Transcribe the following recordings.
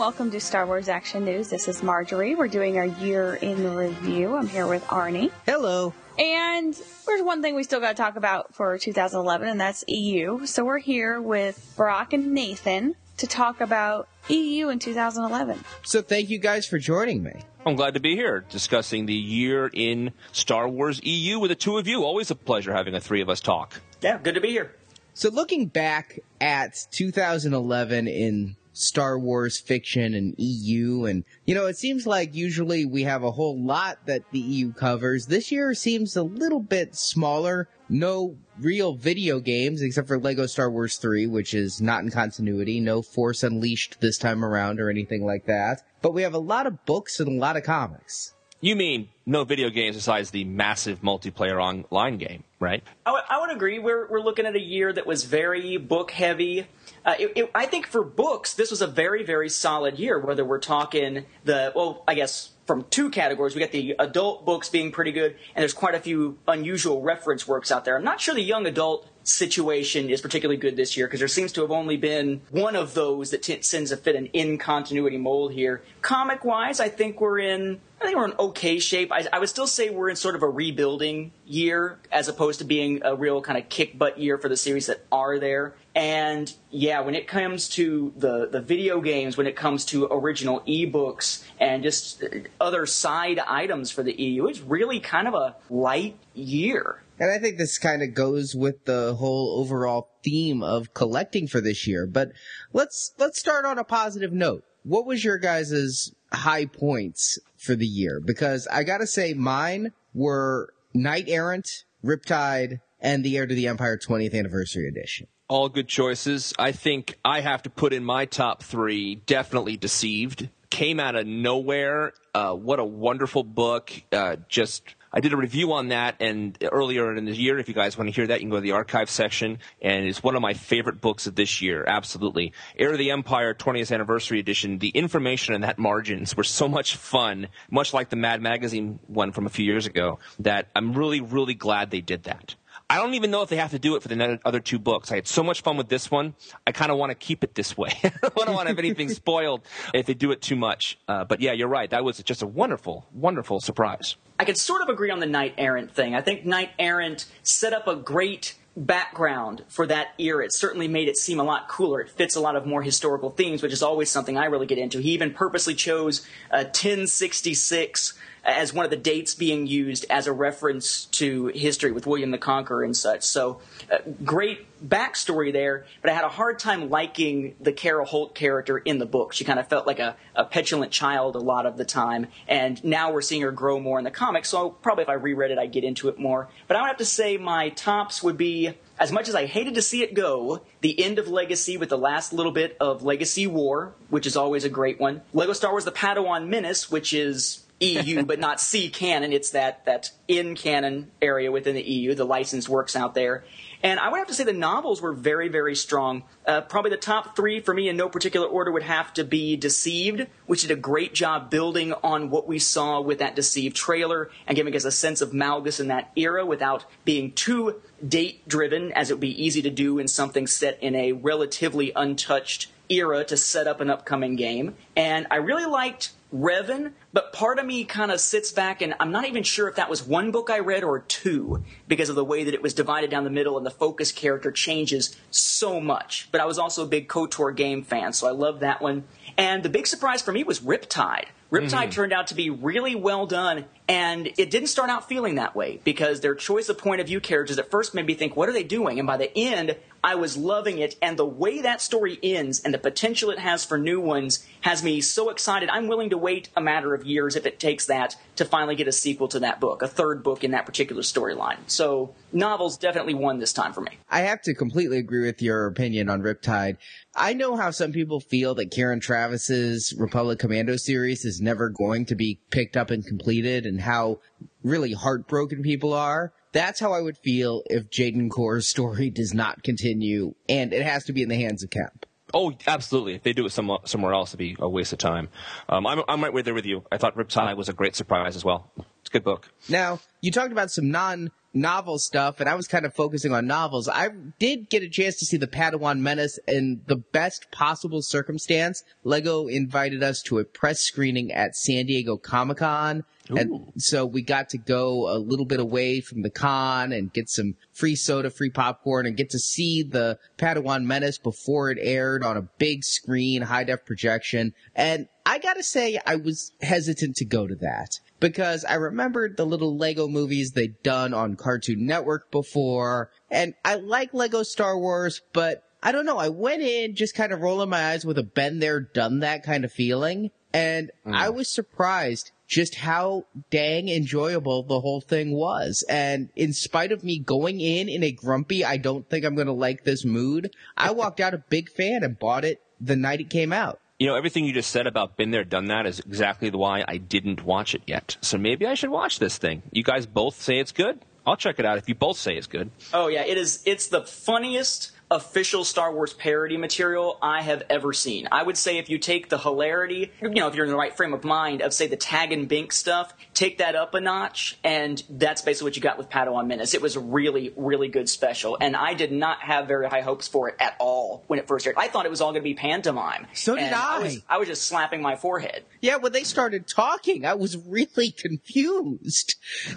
Welcome to Star Wars Action News. This is Marjorie. We're doing our year in review. I'm here with Arnie. Hello. And there's one thing we still got to talk about for 2011, and that's EU. So we're here with Brock and Nathan to talk about EU in 2011. So thank you guys for joining me. I'm glad to be here discussing the year in Star Wars EU with the two of you. Always a pleasure having the three of us talk. Yeah, good to be here. So looking back at 2011 in Star Wars fiction and EU and you know it seems like usually we have a whole lot that the EU covers. This year seems a little bit smaller. No real video games except for Lego Star Wars 3 which is not in continuity. No Force Unleashed this time around or anything like that. But we have a lot of books and a lot of comics. You mean no video games besides the massive multiplayer online game, right? I would- would agree. We're, we're looking at a year that was very book heavy. Uh, it, it, I think for books, this was a very, very solid year, whether we're talking the, well, I guess from two categories. We got the adult books being pretty good, and there's quite a few unusual reference works out there. I'm not sure the young adult situation is particularly good this year because there seems to have only been one of those that t- tends to fit an in continuity mold here. Comic wise, I think we're in. I think we're in okay shape. I, I would still say we're in sort of a rebuilding year as opposed to being a real kind of kick butt year for the series that are there. And yeah, when it comes to the, the video games, when it comes to original ebooks and just uh, other side items for the EU, it's really kind of a light year. And I think this kind of goes with the whole overall theme of collecting for this year. But let's let's start on a positive note. What was your guys' high points for the year? Because I gotta say mine were Knight Errant, Riptide, and the Heir to the Empire 20th Anniversary Edition. All good choices. I think I have to put in my top three. Definitely Deceived. Came out of nowhere. Uh, what a wonderful book. Uh, just. I did a review on that and earlier in the year. If you guys want to hear that, you can go to the archive section. And it's one of my favorite books of this year. Absolutely. Heir of the Empire 20th Anniversary Edition. The information in that margins were so much fun, much like the Mad Magazine one from a few years ago, that I'm really, really glad they did that. I don't even know if they have to do it for the other two books. I had so much fun with this one. I kind of want to keep it this way. I don't want to have anything spoiled if they do it too much. Uh, but yeah, you're right. That was just a wonderful, wonderful surprise. I could sort of agree on the Knight Errant thing. I think Knight Errant set up a great background for that era. It certainly made it seem a lot cooler. It fits a lot of more historical themes, which is always something I really get into. He even purposely chose uh, 1066 as one of the dates being used as a reference to history with William the Conqueror and such. So, uh, great backstory there, but I had a hard time liking the Kerra Holt character in the book. She kind of felt like a, a petulant child a lot of the time, and now we're seeing her grow more in the comics, so probably if I reread it, I'd get into it more. But I would have to say my tops would be as much as I hated to see it go, the end of Legacy with the last little bit of Legacy War, which is always a great one. Lego Star Wars The Padawan Menace, which is EU, but not C canon. It's that, that in canon area within the EU. The license works out there. And I would have to say the novels were very, very strong. Uh, probably the top three for me in no particular order would have to be Deceived, which did a great job building on what we saw with that Deceived trailer and giving us a sense of Malgus in that era without being too date driven, as it would be easy to do in something set in a relatively untouched era to set up an upcoming game. And I really liked Revan, but part of me kind of sits back and I'm not even sure if that was one book I read or two because of the way that it was divided down the middle and the focus character changes so much. But I was also a big KOTOR game fan, so I love that one. And the big surprise for me was Riptide. Riptide mm-hmm. turned out to be really well done, and it didn't start out feeling that way because their choice of point of view characters at first made me think, what are they doing? And by the end, I was loving it, and the way that story ends and the potential it has for new ones has me so excited. I'm willing to wait a matter of years if it takes that to finally get a sequel to that book, a third book in that particular storyline. So, novels definitely won this time for me. I have to completely agree with your opinion on Riptide. I know how some people feel that Karen Traviss's Republic Commando series is never going to be picked up and completed, and how really heartbroken people are. That's how I would feel if Jaden Korr's story does not continue, and it has to be in the hands of Kemp. Oh, absolutely. If they do it some, somewhere else, it'd be a waste of time. Um, I'm, I'm right there with you. I thought Riptide was a great surprise as well. A good book. Now, you talked about some non novel stuff, and I was kind of focusing on novels. I did get a chance to see the Padawan Menace in the best possible circumstance. Lego invited us to a press screening at San Diego Comic Con. And so we got to go a little bit away from the con and get some free soda, free popcorn, and get to see the Padawan Menace before it aired on a big screen, high def projection. And I gotta say, I was hesitant to go to that because I remembered the little Lego movies they'd done on Cartoon Network before, and I like Lego Star Wars, but I don't know. I went in just kind of rolling my eyes with a been there, done that kind of feeling, and mm. I was surprised just how dang enjoyable the whole thing was. And in spite of me going in in a grumpy, I don't think I'm going to like this mood, I walked out a big fan and bought it the night it came out you know, everything you just said about been there, done that is exactly why I didn't watch it yet. So maybe I should watch this thing. You guys both say it's good. I'll check it out if you both say it's good. Oh yeah, it is. It's the funniest official Star Wars parody material I have ever seen. I would say if you take the hilarity, you know, if you're in the right frame of mind of say the tag and bink stuff, take that up a notch, and that's basically what you got with Padawan Menace. It was a really, really good special, and I did not have very high hopes for it at all when it first aired. I thought it was all going to be pantomime. So did I. I was, I was just slapping my forehead. Yeah, when they started talking, I was really confused.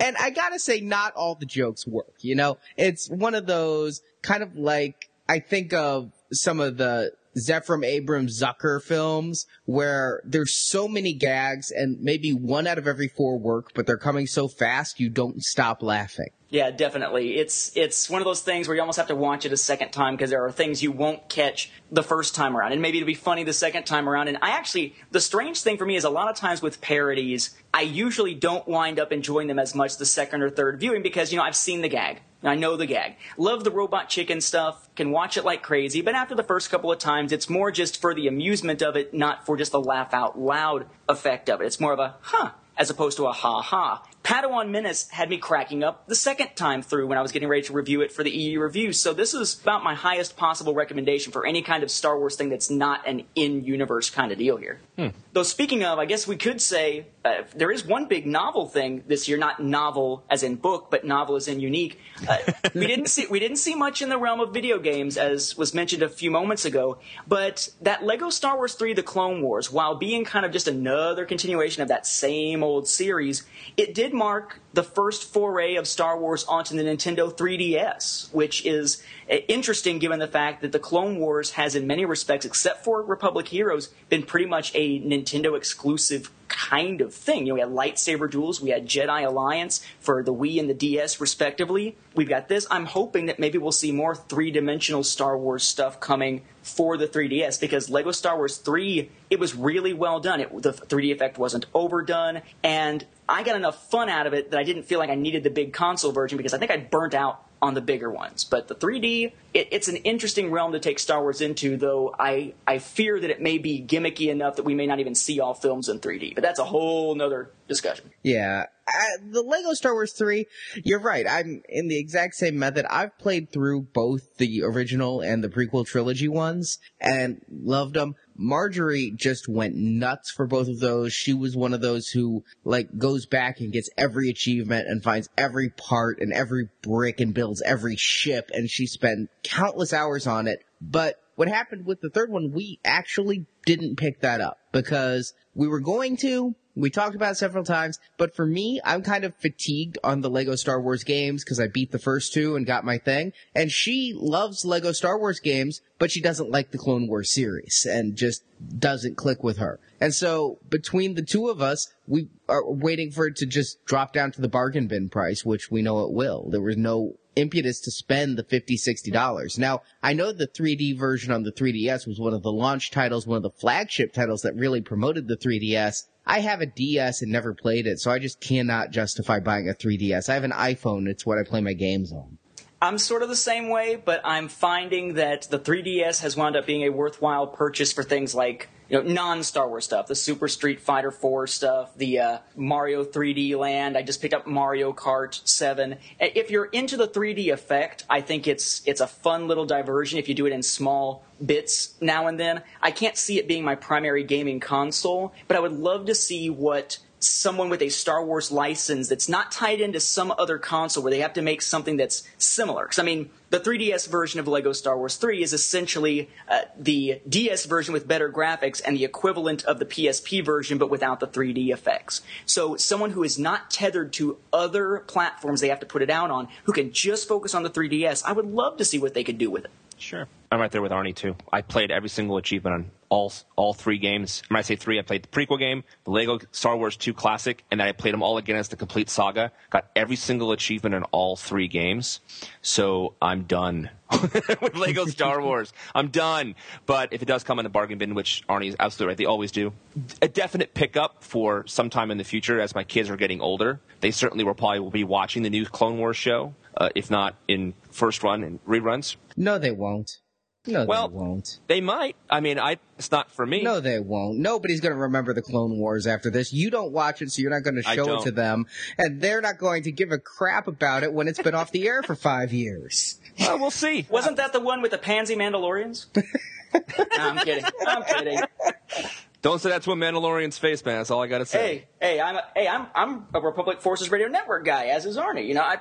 and I gotta say, not all the jokes work. You know, it's one of those kind of like I think of some of the Zephram Abrahams Zucker films where there's so many gags and maybe one out of every four work, but they're coming so fast you don't stop laughing. Yeah, definitely. It's it's one of those things where you almost have to watch it a second time because there are things you won't catch the first time around, and maybe it'll be funny the second time around. And I actually, the strange thing for me is a lot of times with parodies, I usually don't wind up enjoying them as much the second or third viewing because you know I've seen the gag. I know the gag. Love the robot chicken stuff, can watch it like crazy, but after the first couple of times, it's more just for the amusement of it, not for just the laugh out loud effect of it. It's more of a, huh, as opposed to a ha ha. Padawan Menace had me cracking up the second time through when I was getting ready to review it for the EU review. So this is about my highest possible recommendation for any kind of Star Wars thing that's not an in-universe kind of deal here. Hmm. Though speaking of, I guess we could say uh, there is one big novel thing this year, not novel as in book, but novel as in unique. Uh, we didn't see we didn't see much in the realm of video games, as was mentioned a few moments ago. But that Lego Star Wars 3: The Clone Wars, while being kind of just another continuation of that same old series, it did mark the first foray of Star Wars onto the Nintendo 3DS, which is eh, interesting given the fact that the Clone Wars has, in many respects, except for Republic Heroes, been pretty much a Nintendo exclusive kind of thing. You know, we had lightsaber duels, we had Jedi Alliance for the Wii and the DS, respectively. We've got this. I'm hoping that maybe we'll see more three dimensional Star Wars stuff coming for the 3DS because Lego Star Wars 3, it was really well done. It, the 3D effect wasn't overdone, and I got enough fun out of it that I didn't feel like I needed the big console version because I think I burnt out on the bigger ones. But the 3D, it, it's an interesting realm to take Star Wars into, though I, I fear that it may be gimmicky enough that we may not even see all films in 3D. But that's a whole nother discussion. Yeah. The Lego Star Wars 3, you're right. I'm in the exact same method. I've played through both the original and the prequel trilogy ones and loved them. Marjorie just went nuts for both of those. She was one of those who like goes back and gets every achievement and finds every part and every brick and builds every ship and she spent countless hours on it. But what happened with the third one, we actually didn't pick that up because we were going to, we talked about it several times, but for me, I'm kind of fatigued on the Lego Star Wars games because I beat the first two and got my thing. And she loves Lego Star Wars games, but she doesn't like the Clone Wars series and just doesn't click with her. And so between the two of us, we are waiting for it to just drop down to the bargain bin price, which we know it will. There was no impetus to spend the 50 $60. Now, I know the 3D version on the 3DS was one of the launch titles, one of the flagship titles that really promoted the 3DS. I have a DS and never played it, so I just cannot justify buying a 3DS. I have an iPhone, it's what I play my games on. I'm sort of the same way, but I'm finding that the 3DS has wound up being a worthwhile purchase for things like you know non Star Wars stuff, the Super Street Fighter 4 stuff, the uh, Mario 3D Land. I just picked up Mario Kart 7. If you're into the 3D effect, I think it's it's a fun little diversion if you do it in small bits now and then. I can't see it being my primary gaming console, but I would love to see what someone with a Star Wars license that's not tied into some other console where they have to make something that's similar. Because, I mean, the 3DS version of Lego Star Wars 3 is essentially uh, the DS version with better graphics and the equivalent of the PSP version but without the 3D effects. So, someone who is not tethered to other platforms they have to put it out on, who can just focus on the 3DS, I would love to see what they could do with it. Sure. I'm right there with Arnie too. I played every single achievement on all all three games. When I say three, I played the prequel game, the Lego Star Wars 2 Classic, and then I played them all again as the complete saga. Got every single achievement in all three games. So I'm done with Lego Star Wars. I'm done. But if it does come in the bargain bin, which Arnie is absolutely right, they always do, a definite pickup for sometime in the future as my kids are getting older. They certainly will probably will be watching the new Clone Wars show, uh, if not in first run and reruns. No, they won't. No, well, they won't. They might. I mean, I it's not for me. No, they won't. Nobody's going to remember the Clone Wars after this. You don't watch it, so you're not going to show it to them, and they're not going to give a crap about it when it's been off the air for five years. Well, we'll see. Wasn't that the one with the pansy Mandalorians? no, I'm kidding. I'm kidding. Don't say that to a Mandalorian's face, man. That's all I got to say. Hey, hey, I'm a, hey, I'm I'm a Republic Forces Radio Network guy, as is Arnie. You know, I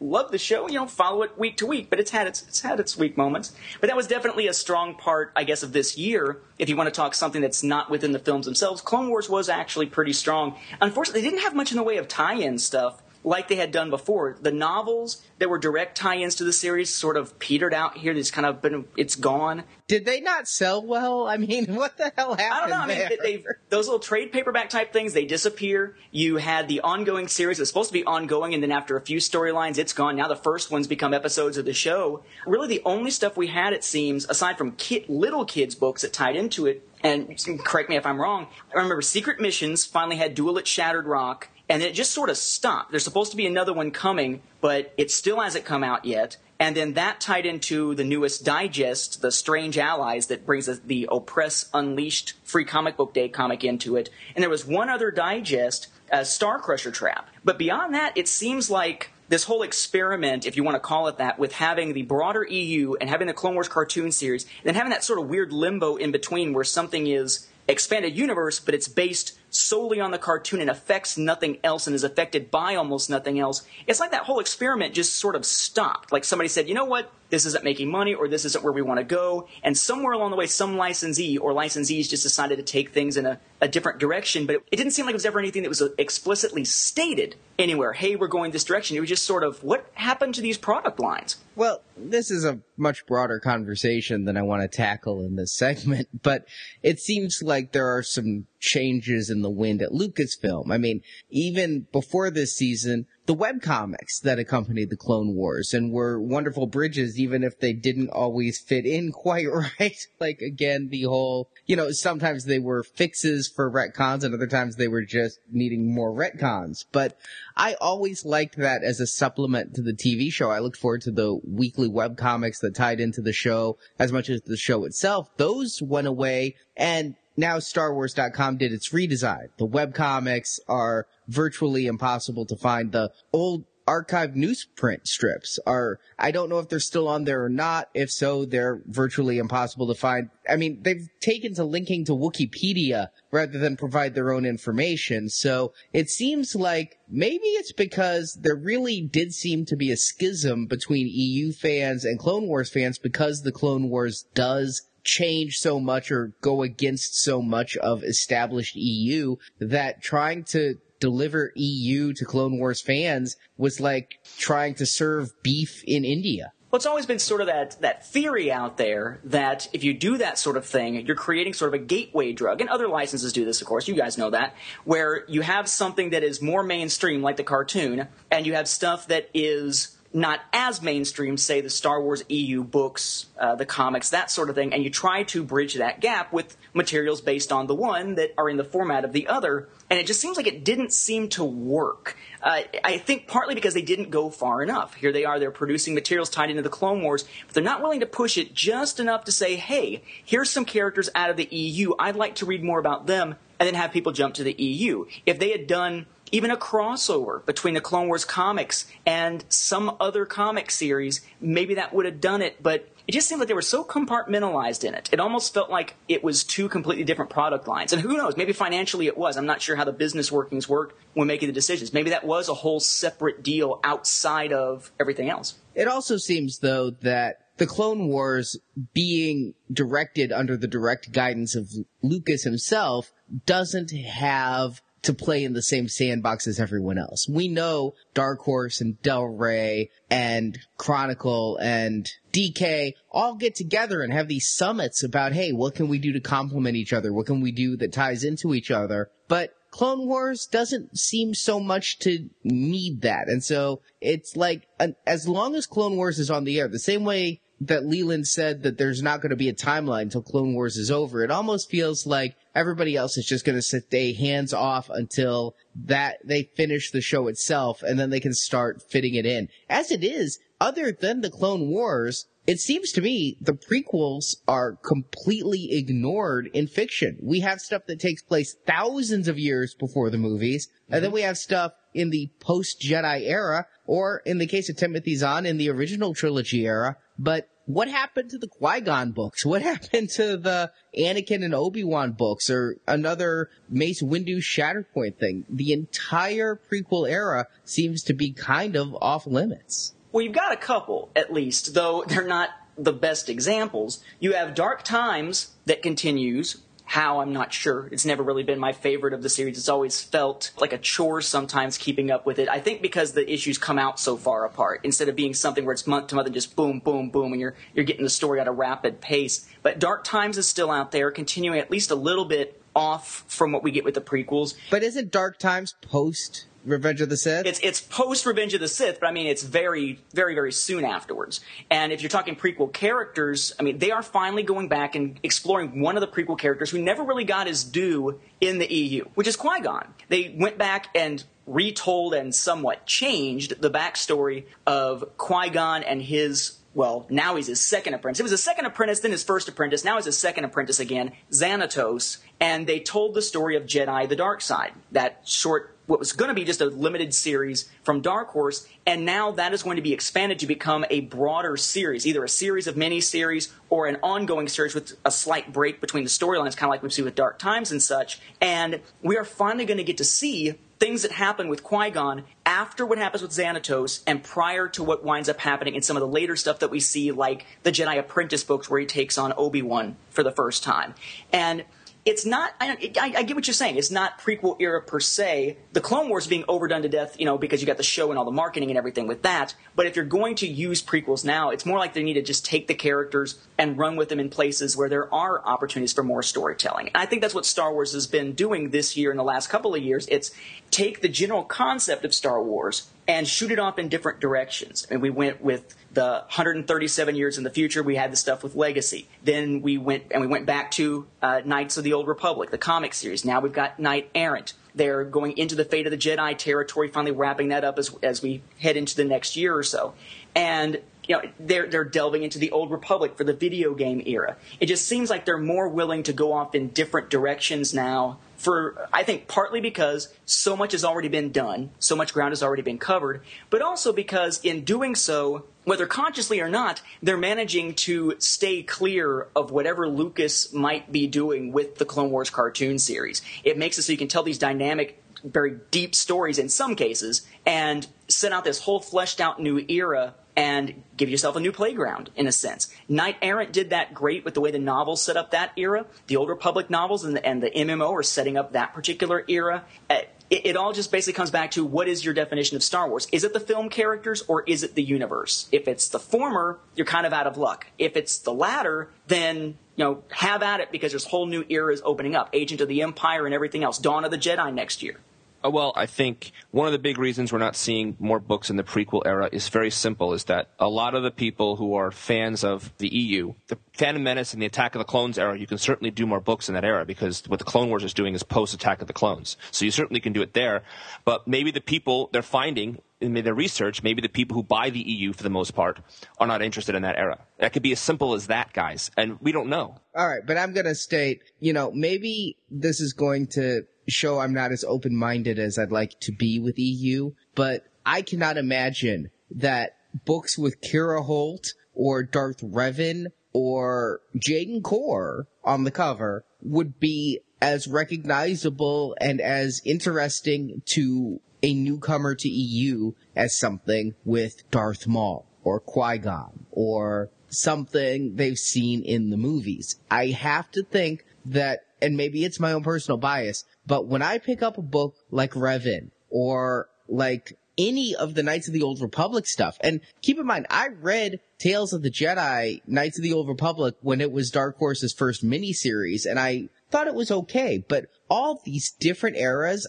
love the show. You know, follow it week to week, but it's had its it's had its weak moments. But that was definitely a strong part, I guess, of this year. If you want to talk something that's not within the films themselves, Clone Wars was actually pretty strong. Unfortunately, they didn't have much in the way of tie-in stuff like they had done before. The novels that were direct tie-ins to the series sort of petered out here. It's kind of been it's gone. Did they not sell well? I mean, what the hell happened? I don't know. I mean, they, those little trade paperback type things they disappear. You had the ongoing series. It was supposed to be ongoing, and then after a few storylines, it's gone. Now the first ones become episodes of the show. Really, the only stuff we had, it seems, aside from kid, little kids' books that tied into it. And correct me if I'm wrong. I remember Secret Missions finally had Duel at Shattered Rock and then it just sort of stopped. There's supposed to be another one coming, but it still hasn't come out yet. And then that tied into the newest digest, the Strange Allies, that brings the Opress Unleashed Free Comic Book Day comic into it. And there was one other digest, a Star Crusher Trap. But beyond that, it seems like this whole experiment, if you want to call it that, with having the broader EU and having the Clone Wars cartoon series, and then having that sort of weird limbo in between where something is expanded universe, but it's based solely on the cartoon and affects nothing else and is affected by almost nothing else. It's like that whole experiment just sort of stopped. Like somebody said, you know what? This isn't making money or this isn't where we want to go. And somewhere along the way, some licensee or licensees just decided to take things in a, a different direction. But it, it didn't seem like it was ever anything that was uh, explicitly stated anywhere. Hey, we're going this direction. It was just sort of what happened to these product lines? Well, this is a much broader conversation than I want to tackle in this segment, but it seems like there are some changes in the wind at Lucasfilm. I mean, even before this season, the webcomics that accompanied the Clone Wars and were wonderful bridges, even if they didn't always fit in quite right. like again, the whole, you know, sometimes they were fixes for retcons and other times they were just needing more retcons. But I always liked that as a supplement to the TV show. I looked forward to the weekly webcomics that tied into the show as much as the show itself. Those went away and now StarWars.com did its redesign. The webcomics are virtually impossible to find. The old archived newsprint strips are I don't know if they're still on there or not. If so, they're virtually impossible to find. I mean, they've taken to linking to Wikipedia rather than provide their own information. So it seems like maybe it's because there really did seem to be a schism between EU fans and Clone Wars fans because the Clone Wars does change so much or go against so much of established EU that trying to deliver EU to Clone Wars fans was like trying to serve beef in India. Well, it's always been sort of that, that theory out there that if you do that sort of thing, you're creating sort of a gateway drug. And other licenses do this, of course. You guys know that. Where you have something that is more mainstream, like the cartoon, and you have stuff that is not as mainstream, say the Star Wars EU books, uh, the comics, that sort of thing, and you try to bridge that gap with materials based on the one that are in the format of the other, and it just seems like it didn't seem to work. Uh, I think partly because they didn't go far enough. Here they are, they're producing materials tied into the Clone Wars, but they're not willing to push it just enough to say, hey, here's some characters out of the EU, I'd like to read more about them, and then have people jump to the EU. If they had done even a crossover between the Clone Wars comics and some other comic series, maybe that would have done it, but it just seemed like they were so compartmentalized in it. It almost felt like it was two completely different product lines. And who knows, maybe financially it was. I'm not sure how the business workings worked when making the decisions. Maybe that was a whole separate deal outside of everything else. It also seems, though, that the Clone Wars being directed under the direct guidance of Lucas himself doesn't have to play in the same sandbox as everyone else. We know Dark Horse and Del Rey and Chronicle and DK all get together and have these summits about, hey, what can we do to complement each other? What can we do that ties into each other? But Clone Wars doesn't seem so much to need that. And so it's like, as long as Clone Wars is on the air, the same way that Leland said that there's not going to be a timeline until Clone Wars is over, it almost feels like everybody else is just going to stay hands off until that they finish the show itself and then they can start fitting it in. As it is, other than the Clone Wars, it seems to me the prequels are completely ignored in fiction. We have stuff that takes place thousands of years before the movies, mm-hmm. and then mm-hmm. we have stuff in the post Jedi era, or in the case of Timothy Zahn, in the original trilogy era. But what happened to the Qui-Gon books? What happened to the Anakin and Obi-Wan books or another Mace Windu Shatterpoint thing? The entire prequel era seems to be kind of off limits. Well, you've got a couple, at least, though they're not the best examples. You have Dark Times that continues, how, I'm not sure. It's never really been my favorite of the series. It's always felt like a chore sometimes keeping up with it. I think because the issues come out so far apart, instead of being something where it's month to month and just boom, boom, boom, and you're, you're getting the story at a rapid pace. But Dark Times is still out there, continuing at least a little bit off from what we get with the prequels. But isn't Dark Times post Revenge of the Sith? It's it's post Revenge of the Sith, but I mean it's very very very soon afterwards. And if you're talking prequel characters, I mean they are finally going back and exploring one of the prequel characters who never really got his due in the EU, which is Qui Gon. They went back and retold and somewhat changed the backstory of Qui Gon and his well, now he's his second apprentice. It was his second apprentice, then his first apprentice. Now he's his second apprentice again, Xanatos. And they told the story of Jedi the Dark Side, that short what was going to be just a limited series from Dark Horse, and now that is going to be expanded to become a broader series, either a series of mini series or an ongoing series with a slight break between the storylines, kind of like we see with Dark Times and such. And we are finally going to get to see things that happen with Qui Gon after what happens with Xanatos and prior to what winds up happening in some of the later stuff that we see, like the Jedi Apprentice books, where he takes on Obi Wan for the first time. And it's not. I, I, I, get what you're saying. It's not prequel era per se. The Clone Wars being overdone to death, you know, because you got the show and all the marketing and everything with that. But if you're going to use prequels now, it's more like they need to just take the characters and run with them in places where there are opportunities for more storytelling. And I think that's what Star Wars has been doing this year and the last couple of years. It's take the general concept of Star Wars and shoot it off in different directions. And we went with the 137 years in the future. We had the stuff with Legacy. Then we went and we went back to uh, Knights of the Old Republic, the comic series. Now we've got Knight Errant. They're going into the Fate of the Jedi territory, finally wrapping that up as as we head into the next year or so. And you know they're they're delving into the old republic for the video game era. It just seems like they're more willing to go off in different directions now for i think partly because so much has already been done so much ground has already been covered but also because in doing so whether consciously or not they're managing to stay clear of whatever lucas might be doing with the clone wars cartoon series. It makes it so you can tell these dynamic very deep stories in some cases and set out this whole fleshed out new era and give yourself a new playground in a sense. Knight Errant did that great with the way the novels set up that era. The Old Republic novels and the, and the MMO are setting up that particular era. Uh, it, it, all just basically comes back to what is your definition of Star Wars? Is it the film characters or is it the universe? If it's the former, you're kind of out of luck. If it's the latter, then you know have at it because there's whole new eras opening up. Agent of the Empire and everything else. Dawn of the Jedi next year. Uh, well, I think one of the big reasons we're not seeing more books in the prequel era is very simple: is that a lot of the people who are fans of the EU, the Phantom Menace and the Attack of the Clones era, you can certainly do more books in that era because what the Clone Wars is doing is post Attack of the Clones. So you certainly can do it there. But maybe the people they're finding in their research, maybe the people who buy the EU for the most part are not interested in that era. That could be as simple as that, guys. And we don't know. All right, but I'm going to state, you know, maybe this is going to show I'm not as open minded as I'd like to be with EU, but I cannot imagine that books with Kerra Holt or Darth Revan or Jaden Korr on the cover would be as recognizable and as interesting to a newcomer to EU as something with Darth Maul or Qui-Gon or something they've seen in the movies. I have to think that, and maybe it's my own personal bias, but when I pick up a book like Revan or like any of the Knights of the Old Republic stuff, and keep in mind, I read Tales of the Jedi, Knights of the Old Republic when it was Dark Horse's first miniseries, and I thought it was okay, but all these different eras,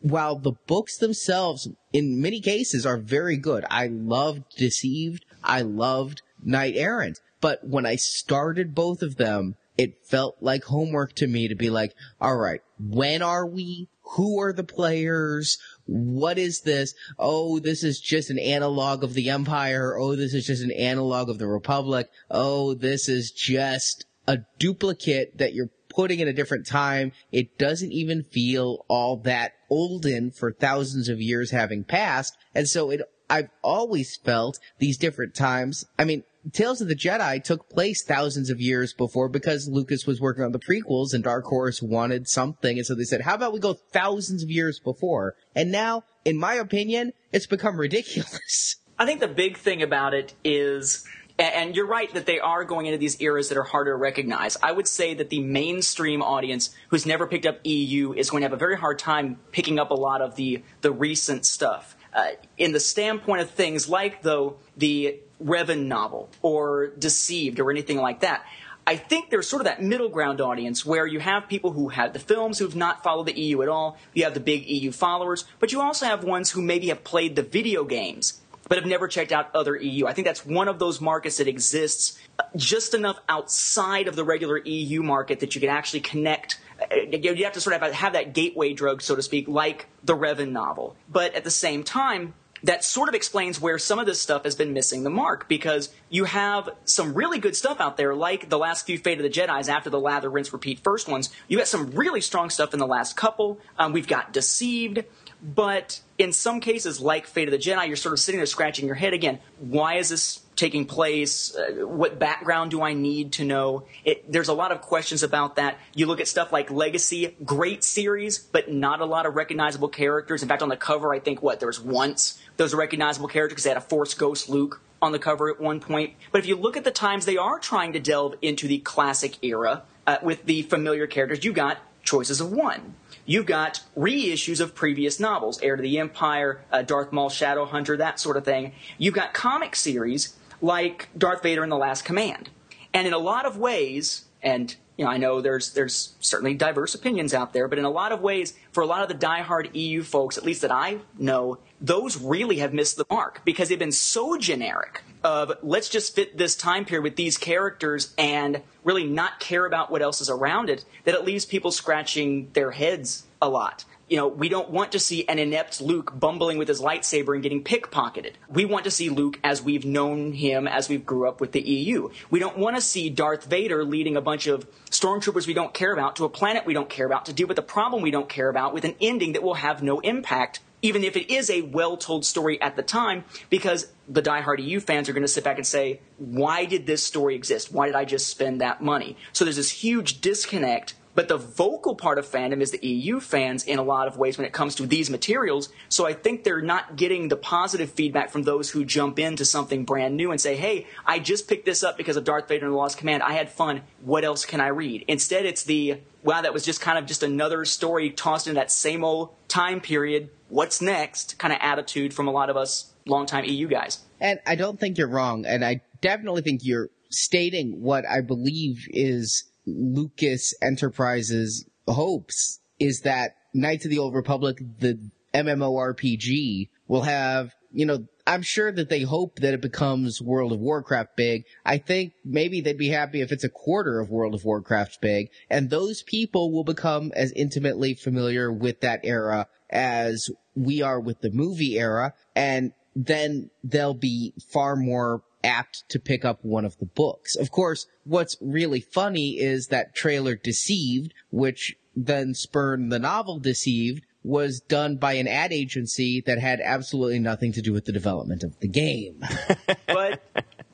while the books themselves, in many cases, are very good. I loved Deceived. I loved Knight Errant. But when I started both of them, it felt like homework to me to be like, all right, when are we? Who are the players? What is this? Oh, this is just an analog of the Empire. Oh, this is just an analog of the Republic. Oh, this is just a duplicate that you're putting in a different time. It doesn't even feel all that olden for thousands of years having passed. And so it, I've always felt these different times. I mean, Tales of the Jedi took place thousands of years before because Lucas was working on the prequels and Dark Horse wanted something. And so they said, how about we go thousands of years before? And now, in my opinion, it's become ridiculous. I think the big thing about it is and you're right that they are going into these eras that are harder to recognize. I would say that the mainstream audience who's never picked up EU is going to have a very hard time picking up a lot of the the recent stuff. Uh, in the standpoint of things like though the Revan novel or Deceived or anything like that. I think there's sort of that middle ground audience where you have people who have the films who've not followed the EU at all. You have the big EU followers, but you also have ones who maybe have played the video games but have never checked out other EU. I think that's one of those markets that exists just enough outside of the regular EU market that you can actually connect. Uh, you have to sort of have that gateway drug, so to speak, like the Revan novel. But at the same time, that sort of explains where some of this stuff has been missing the mark because you have some really good stuff out there, like the last few Fate of the Jedi's after the lather, rinse, repeat first ones. You got some really strong stuff in the last couple. Um, we've got Deceived, but in some cases, like Fate of the Jedi, you're sort of sitting there scratching your head again. Why is this taking place? Uh, what background do I need to know? It, there's a lot of questions about that. You look at stuff like Legacy, great series, but not a lot of recognizable characters. In fact, on the cover, I think what there was once those recognizable characters because they had a Force Ghost Luke on the cover at one point. But if you look at the times they are trying to delve into the classic era uh, with the familiar characters, you got choices of one. You've got reissues of previous novels, Heir to the Empire, uh, Darth Maul, Shadowhunter, that sort of thing. You've got comic series like Darth Vader in the Lost Command. And in a lot of ways, and you know, I know there's there's certainly diverse opinions out there, but in a lot of ways, for a lot of the diehard EU folks, at least that I know, those really have missed the mark because they've been so generic of let's just fit this time period with these characters and really not care about what else is around it that it leaves people scratching their heads a lot. You know, we don't want to see an inept Luke bumbling with his lightsaber and getting pickpocketed. We want to see Luke as we've known him as we've grew up with the EU. We don't want to see Darth Vader leading a bunch of stormtroopers we don't care about to a planet we don't care about to deal with a problem we don't care about with an ending that will have no impact even if it is a well told story at the time, because the diehard EU fans are going to sit back and say, why did this story exist? Why did I just spend that money? So there's this huge disconnect but the vocal part of fandom is the EU fans in a lot of ways when it comes to these materials. So I think they're not getting the positive feedback from those who jump into something brand new and say, hey, I just picked this up because of Darth Vader and the Lost Command. I had fun. What else can I read? Instead, it's the, wow, that was just kind of just another story tossed in that same old time period. What's next? kind of attitude from a lot of us longtime EU guys. And I don't think you're wrong. And I definitely think you're stating what I believe is Lucas Enterprises hopes is that Knights of the Old Republic, the MMORPG, will have, you know, I'm sure that they hope that it becomes World of Warcraft big. I think maybe they'd be happy if it's a quarter of World of Warcraft big, and those people will become as intimately familiar with that era as we are with the movie era, and then they'll be far more apt to pick up one of the books. Of course, what's really funny is that trailer Deceived, which then spurned the novel Deceived, was done by an ad agency that had absolutely nothing to do with the development of the game. but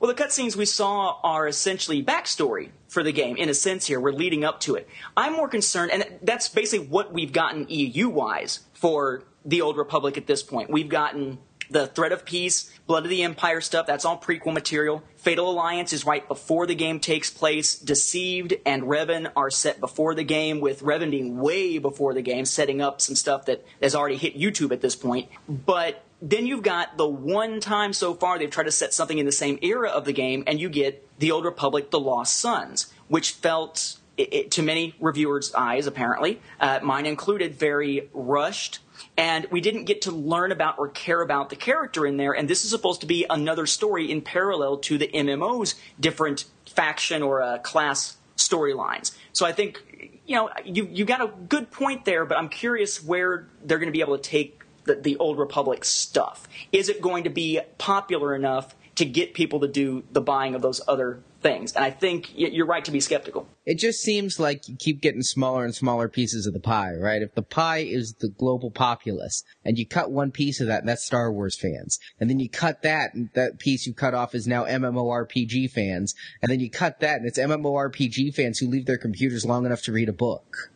well, the cutscenes we saw are essentially backstory for the game in a sense. Here, we're leading up to it. I'm more concerned, and that's basically what we've gotten EU wise for the Old Republic at this point. We've gotten the Threat of Peace, Blood of the Empire stuff, that's all prequel material. Fatal Alliance is right before the game takes place. Deceived and Revan are set before the game, with Revan being way before the game, setting up some stuff that has already hit YouTube at this point. But then you've got the one time so far they've tried to set something in the same era of the game, and you get The Old Republic, The Lost Sons, which felt, it, to many reviewers' eyes apparently, uh, mine included, very rushed and we didn't get to learn about or care about the character in there. And this is supposed to be another story in parallel to the MMO's different faction or uh, class storylines. So I think you know you you got a good point there, but I'm curious where they're going to be able to take the, the old Republic stuff. Is it going to be popular enough to get people to do the buying of those other things. And I think you're right to be skeptical. It just seems like you keep getting smaller and smaller pieces of the pie, right? If the pie is the global populace and you cut one piece of that and that's Star Wars fans, and then you cut that and that piece you cut off is now MMORPG fans, and then you cut that and it's MMORPG fans who leave their computers long enough to read a book.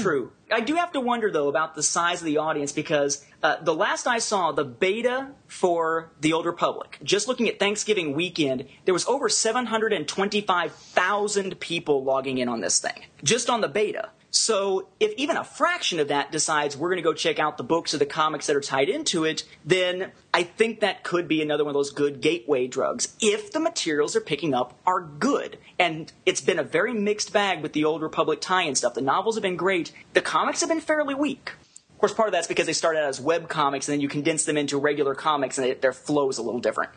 True. I do have to wonder though about the size of the audience because uh, the last I saw, the beta for the Old Republic, just looking at Thanksgiving weekend, there was over 725,000 people logging in on this thing, just on the beta. So if even a fraction of that decides we're going to go check out the books or the comics that are tied into it, then I think that could be another one of those good gateway drugs if the materials they're picking up are good. And it's been a very mixed bag with the Old Republic tie-in stuff. The novels have been great. The comics have been fairly weak. Of course, part of that's because they started out as web comics and then you condense them into regular comics and they, their flow is a little different.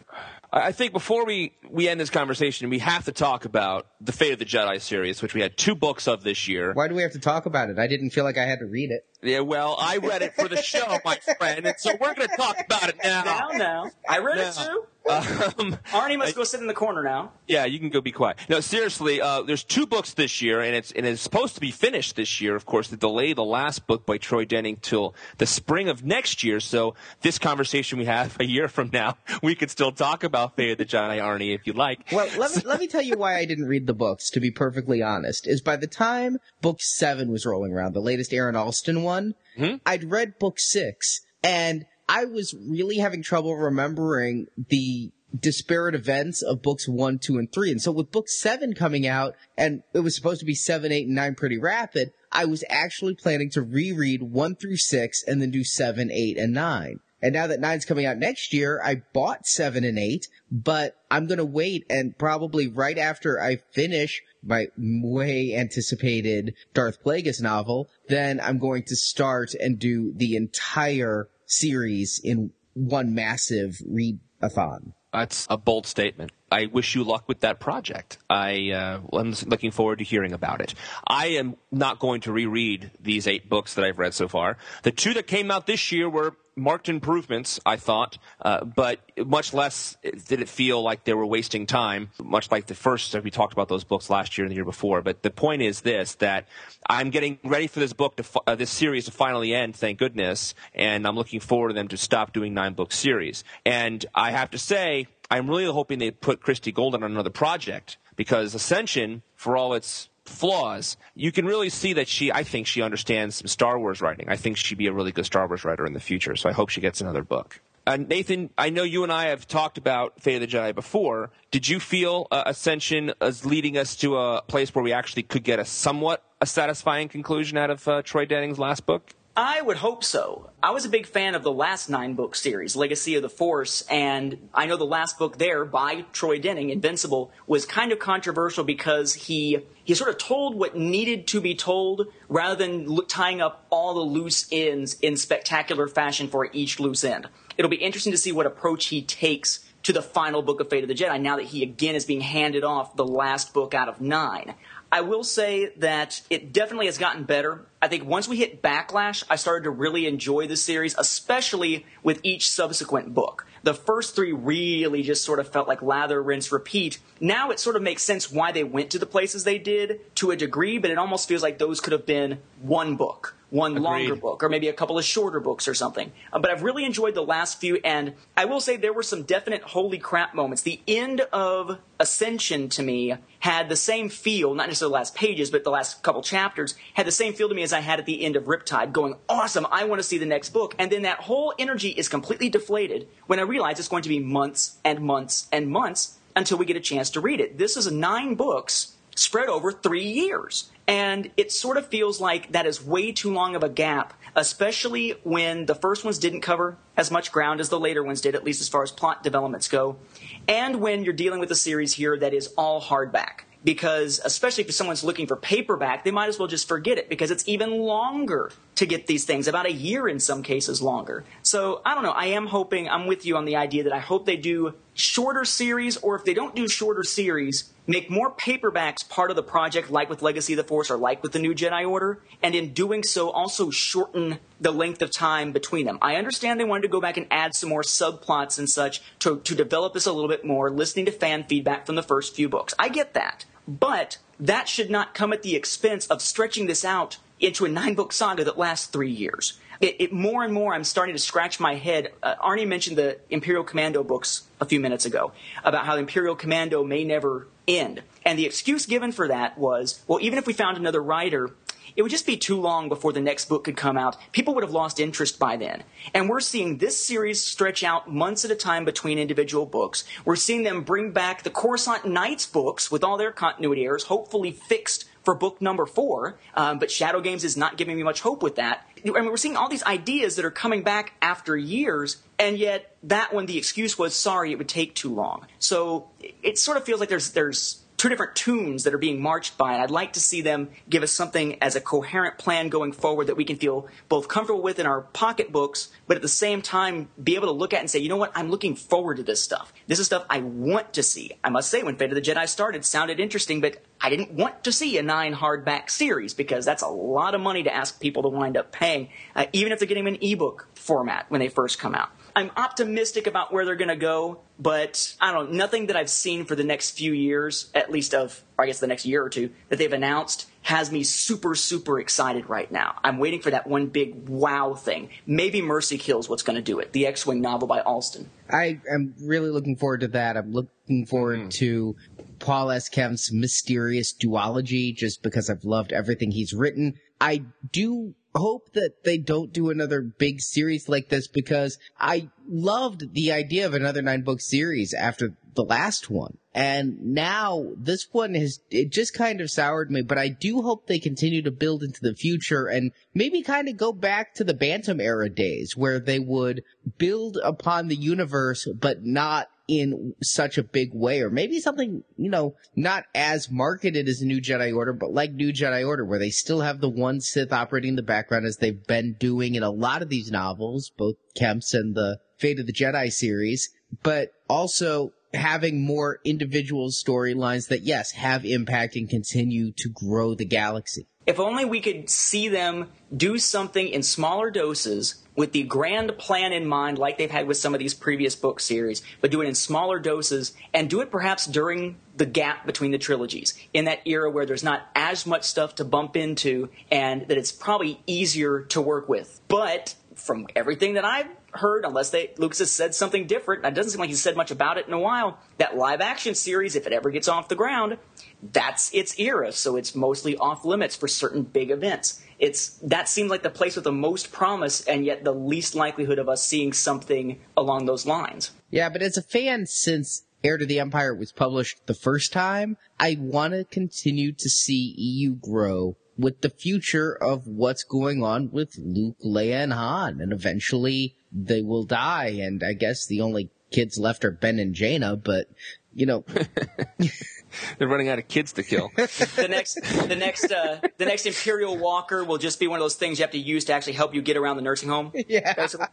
I think before we, we end this conversation, we have to talk about the Fate of the Jedi series, which we had two books of this year. Why do we have to talk about it? I didn't feel like I had to read it. Yeah, well, I read it for the show, my friend, and so we're going to talk about it now. Now, now. I read now. it too. Um, Arnie must go sit in the corner now. Yeah, you can go be quiet. No, seriously, uh, there's two books this year, and it's and it's supposed to be finished this year. Of course, they delay the last book by Troy Denning till the spring of next year. So this conversation we have a year from now, we could still talk about Fate of the Jedi, Arnie, if you like. Well, let me let me tell you why I didn't read the books. To be perfectly honest, is by the time book seven was rolling around, the latest Aaron Allston one, hmm I'd read book six and I was really having trouble remembering the disparate events of books one, two, and three. And so with book seven coming out, and it was supposed to be seven, eight, and nine pretty rapid, I was actually planning to reread one through six and then do seven, eight, and nine. And now that nine's coming out next year, I bought seven and eight, but I'm gonna wait and probably right after I finish my way anticipated Darth Plagueis novel, then I'm going to start and do the entire series in one massive read-a-thon. That's a bold statement. I wish you luck with that project. I uh, I'm looking forward to hearing about it. I am not going to reread these eight books that I've read so far. The two that came out this year were marked improvements, I thought, uh, but much less did it feel like they were wasting time, much like the first, we talked about those books last year and the year before. But the point is this, that I'm getting ready for this book to, uh, this series to finally end, thank goodness, and I'm looking forward to them to stop doing nine book series. And I have to say, I'm really hoping they put Christie Golden on another project because Ascension, for all its flaws, you can really see that she, I think she understands some Star Wars writing. I think she'd be a really good Star Wars writer in the future. So I hope she gets another book. Uh, Nathan, I know you and I have talked about Fate of the Jedi before. Did you feel uh, Ascension as leading us to a place where we actually could get a somewhat a satisfying conclusion out of uh, Troy Denning's last book? I would hope so. I was a big fan of the last nine book series, Legacy of the Force, and I know the last book there by Troy Denning, Invincible, was kind of controversial because he he sort of told what needed to be told rather than tying up all the loose ends in spectacular fashion for each loose end. It'll be interesting to see what approach he takes to the final book of Fate of the Jedi now that he again is being handed off the last book out of nine. I will say that it definitely has gotten better. I think once we hit Backlash, I started to really enjoy the series, especially with each subsequent book. The first three really just sort of felt like lather, rinse, repeat. Now it sort of makes sense why they went to the places they did to a degree, but it almost feels like those could have been one book one Agreed. longer book or maybe a couple of shorter books or something. Uh, but I've really enjoyed the last few, and I will say there were some definite holy crap moments. The end of Ascension to me had the same feel, not necessarily the last pages, but the last couple chapters, had the same feel to me as I had at the end of Riptide, going, awesome, I want to see the next book. And then that whole energy is completely deflated when I realize it's going to be months and months and months until we get a chance to read it. This is nine books spread over three years. And it sort of feels like that is way too long of a gap, especially when the first ones didn't cover as much ground as the later ones did, at least as far as plot developments go. And when you're dealing with a series here that is all hardback. Because, especially if someone's looking for paperback, they might as well just forget it because it's even longer to get these things, about a year in some cases longer. So, I don't know. I am hoping, I'm with you on the idea that I hope they do shorter series, or if they don't do shorter series, make more paperbacks part of the project, like with Legacy of the Force or like with the New Jedi Order, and in doing so, also shorten the length of time between them. I understand they wanted to go back and add some more subplots and such to, to develop this a little bit more, listening to fan feedback from the first few books. I get that. But that should not come at the expense of stretching this out into a nine book saga that lasts three years. It, it, more and more, I'm starting to scratch my head. Uh, Arnie mentioned the Imperial Commando books a few minutes ago about how Imperial Commando may never end. And the excuse given for that was, well, even if we found another writer, it would just be too long before the next book could come out. People would have lost interest by then. And we're seeing this series stretch out months at a time between individual books. We're seeing them bring back the Coruscant Knights books with all their continuity errors, hopefully fixed for book number four. Um, but Shadow Games is not giving me much hope with that. I mean, we're seeing all these ideas that are coming back after years, and yet that one, the excuse was, sorry, it would take too long. So it sort of feels like there's there's two different tunes that are being marched by. And I'd like to see them give us something as a coherent plan going forward that we can feel both comfortable with in our pocketbooks, but at the same time be able to look at and say, you know what, I'm looking forward to this stuff. This is stuff I want to see. I must say, when Fate of the Jedi started, sounded interesting, but I didn't want to see a nine hardback series because that's a lot of money to ask people to wind up paying, uh, even if they're getting in ebook format when they first come out. I'm optimistic about where they're going to go, but I don't know, nothing that I've seen for the next few years, at least of, I guess the next year or two, that they've announced has me super, super excited right now. I'm waiting for that one big wow thing. Maybe Mercy Kills what's going to do it, the X Wing novel by Alston. I am really looking forward to that. I'm looking forward mm. to Paul S. Kemp's mysterious duology just because I've loved everything he's written. I do hope that they don't do another big series like this because I loved the idea of another nine book series after the last one. And now this one has, it just kind of soured me, but I do hope they continue to build into the future and maybe kind of go back to the Bantam era days where they would build upon the universe, but not in such a big way, or maybe something, you know, not as marketed as New Jedi Order, but like New Jedi Order, where they still have the one Sith operating in the background as they've been doing in a lot of these novels, both Kemp's and the Fate of the Jedi series, but also having more individual storylines that, yes, have impact and continue to grow the galaxy. If only we could see them do something in smaller doses with the grand plan in mind, like they've had with some of these previous book series, but do it in smaller doses and do it perhaps during the gap between the trilogies in that era where there's not as much stuff to bump into and that it's probably easier to work with. But from everything that I've heard, unless they Lucas has said something different, it doesn't seem like he's said much about it in a while. That live action series, if it ever gets off the ground, that's its era, so it's mostly off limits for certain big events. It's that seems like the place with the most promise, and yet the least likelihood of us seeing something along those lines. Yeah, but as a fan, since Heir to the Empire was published the first time, I want to continue to see EU grow with the future of what's going on with Luke, Leia, and Han, and eventually they will die, and I guess the only kids left are Ben and Jaina, but you know, They're running out of kids to kill. the next, the next, uh, the next Imperial Walker will just be one of those things you have to use to actually help you get around the nursing home. yeah. basically.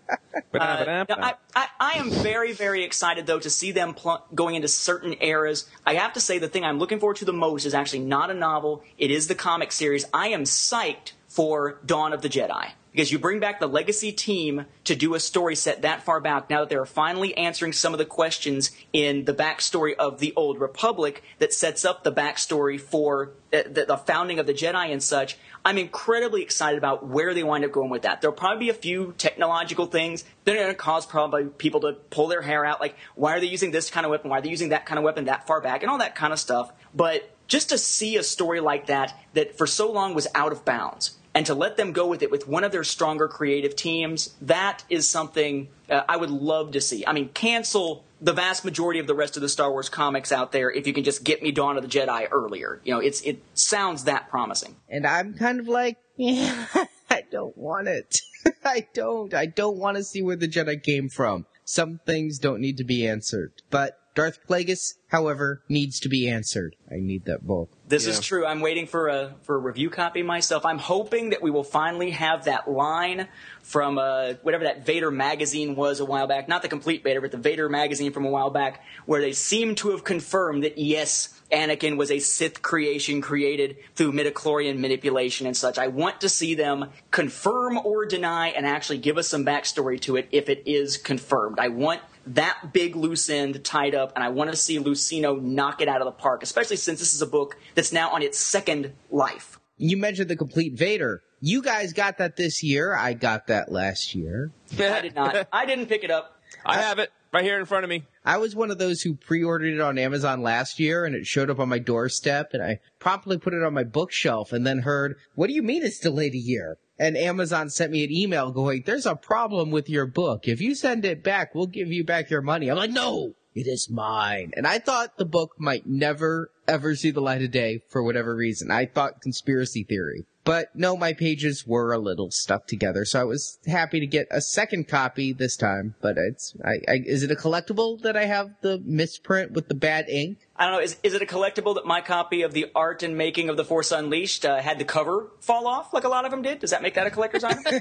Uh, no, I, I, I am very, very excited though to see them pl- going into certain eras. I have to say the thing I'm looking forward to the most is actually not a novel. It is the comic series. I am psyched for Dawn of the Jedi because you bring back the legacy team to do a story set that far back now that they're finally answering some of the questions in the backstory of the old republic that sets up the backstory for uh, the, the founding of the jedi and such i'm incredibly excited about where they wind up going with that. There'll probably be a few technological things. That are going to cause probably people to pull their hair out like why are they using this kind of weapon? Why are they using that kind of weapon that far back? And all that kind of stuff. But just to see a story like that that for so long was out of bounds and to let them go with it with one of their stronger creative teams, that is something uh, I would love to see. I mean, cancel the vast majority of the rest of the Star Wars comics out there if you can just get me Dawn of the Jedi earlier. You know, it's it sounds that promising. And I'm kind of like, yeah, I don't want it. I don't. I don't want to see where the Jedi came from. Some things don't need to be answered. But Darth Plagueis, however, needs to be answered. I need that book. This Yeah. is true. I'm waiting for a for a review copy myself. I'm hoping that we will finally have that line from uh, whatever that Vader magazine was a while back. Not the complete Vader, but the Vader magazine from a while back, where they seem to have confirmed that yes, Anakin was a Sith creation created through midichlorian manipulation and such. I want to see them confirm or deny and actually give us some backstory to it if it is confirmed. I want that big loose end tied up, and I want to see Lucino knock it out of the park, especially since this is a book that's now on its second life. You mentioned the complete Vader. You guys got that this year. I got that last year. I did not. I didn't pick it up. I have it right here in front of me. I was one of those who pre-ordered it on Amazon last year and it showed up on my doorstep and I promptly put it on my bookshelf and then heard, what do you mean it's delayed a year? And Amazon sent me an email going, there's a problem with your book. If you send it back, we'll give you back your money. I'm like, no, it is mine. And I thought the book might never ever see the light of day for whatever reason. I thought conspiracy theory. But no, my pages were a little stuck together, so I was happy to get a second copy this time. But it's, I, I, is it a collectible that I have the misprint with the bad ink? I don't know. Is, is it a collectible that my copy of the art and making of the Force Unleashed uh, had the cover fall off like a lot of them did? Does that make that a collector's item?